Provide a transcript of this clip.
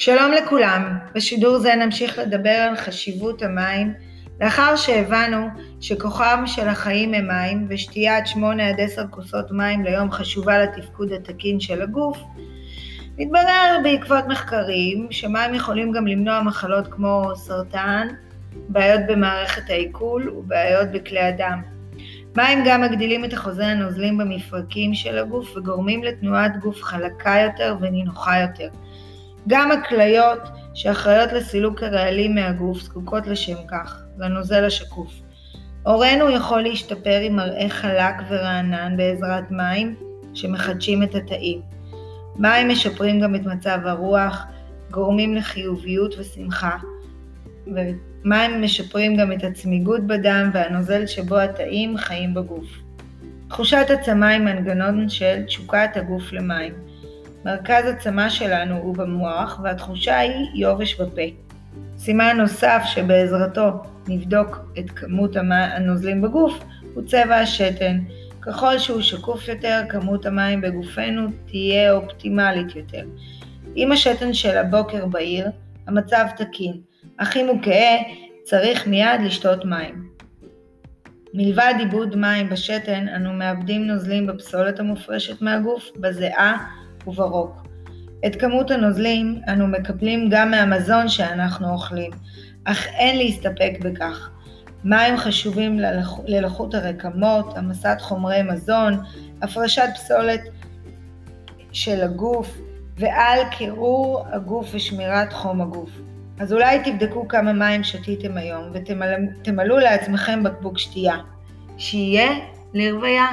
שלום לכולם, בשידור זה נמשיך לדבר על חשיבות המים לאחר שהבנו שכוחם של החיים הם מים ושתיית 8 עד 10 כוסות מים ליום חשובה לתפקוד התקין של הגוף, מתברר בעקבות מחקרים שמים יכולים גם למנוע מחלות כמו סרטן, בעיות במערכת העיכול ובעיות בכלי הדם. מים גם מגדילים את אחוזי הנוזלים במפרקים של הגוף וגורמים לתנועת גוף חלקה יותר ונינוחה יותר. גם הכליות שאחראיות לסילוק הרעלים מהגוף זקוקות לשם כך, לנוזל השקוף. עורנו יכול להשתפר עם מראה חלק ורענן בעזרת מים שמחדשים את התאים. מים משפרים גם את מצב הרוח, גורמים לחיוביות ושמחה, ומים משפרים גם את הצמיגות בדם והנוזל שבו התאים חיים בגוף. תחושת הצמא היא מנגנון של תשוקת הגוף למים. מרכז הצמא שלנו הוא במוח והתחושה היא יורש בפה. סימן נוסף שבעזרתו נבדוק את כמות הנוזלים בגוף הוא צבע השתן. ככל שהוא שקוף יותר, כמות המים בגופנו תהיה אופטימלית יותר. אם השתן של הבוקר בהיר, המצב תקין, אך אם הוא כהה, צריך מיד לשתות מים. מלבד עיבוד מים בשתן, אנו מאבדים נוזלים בפסולת המופרשת מהגוף, בזיעה וברוק. את כמות הנוזלים אנו מקבלים גם מהמזון שאנחנו אוכלים, אך אין להסתפק בכך. מים חשובים ללחות הרקמות, המסת חומרי מזון, הפרשת פסולת של הגוף ועל קירור הגוף ושמירת חום הגוף. אז אולי תבדקו כמה מים שתיתם היום ותמלאו לעצמכם בקבוק שתייה. שיהיה לרוויה.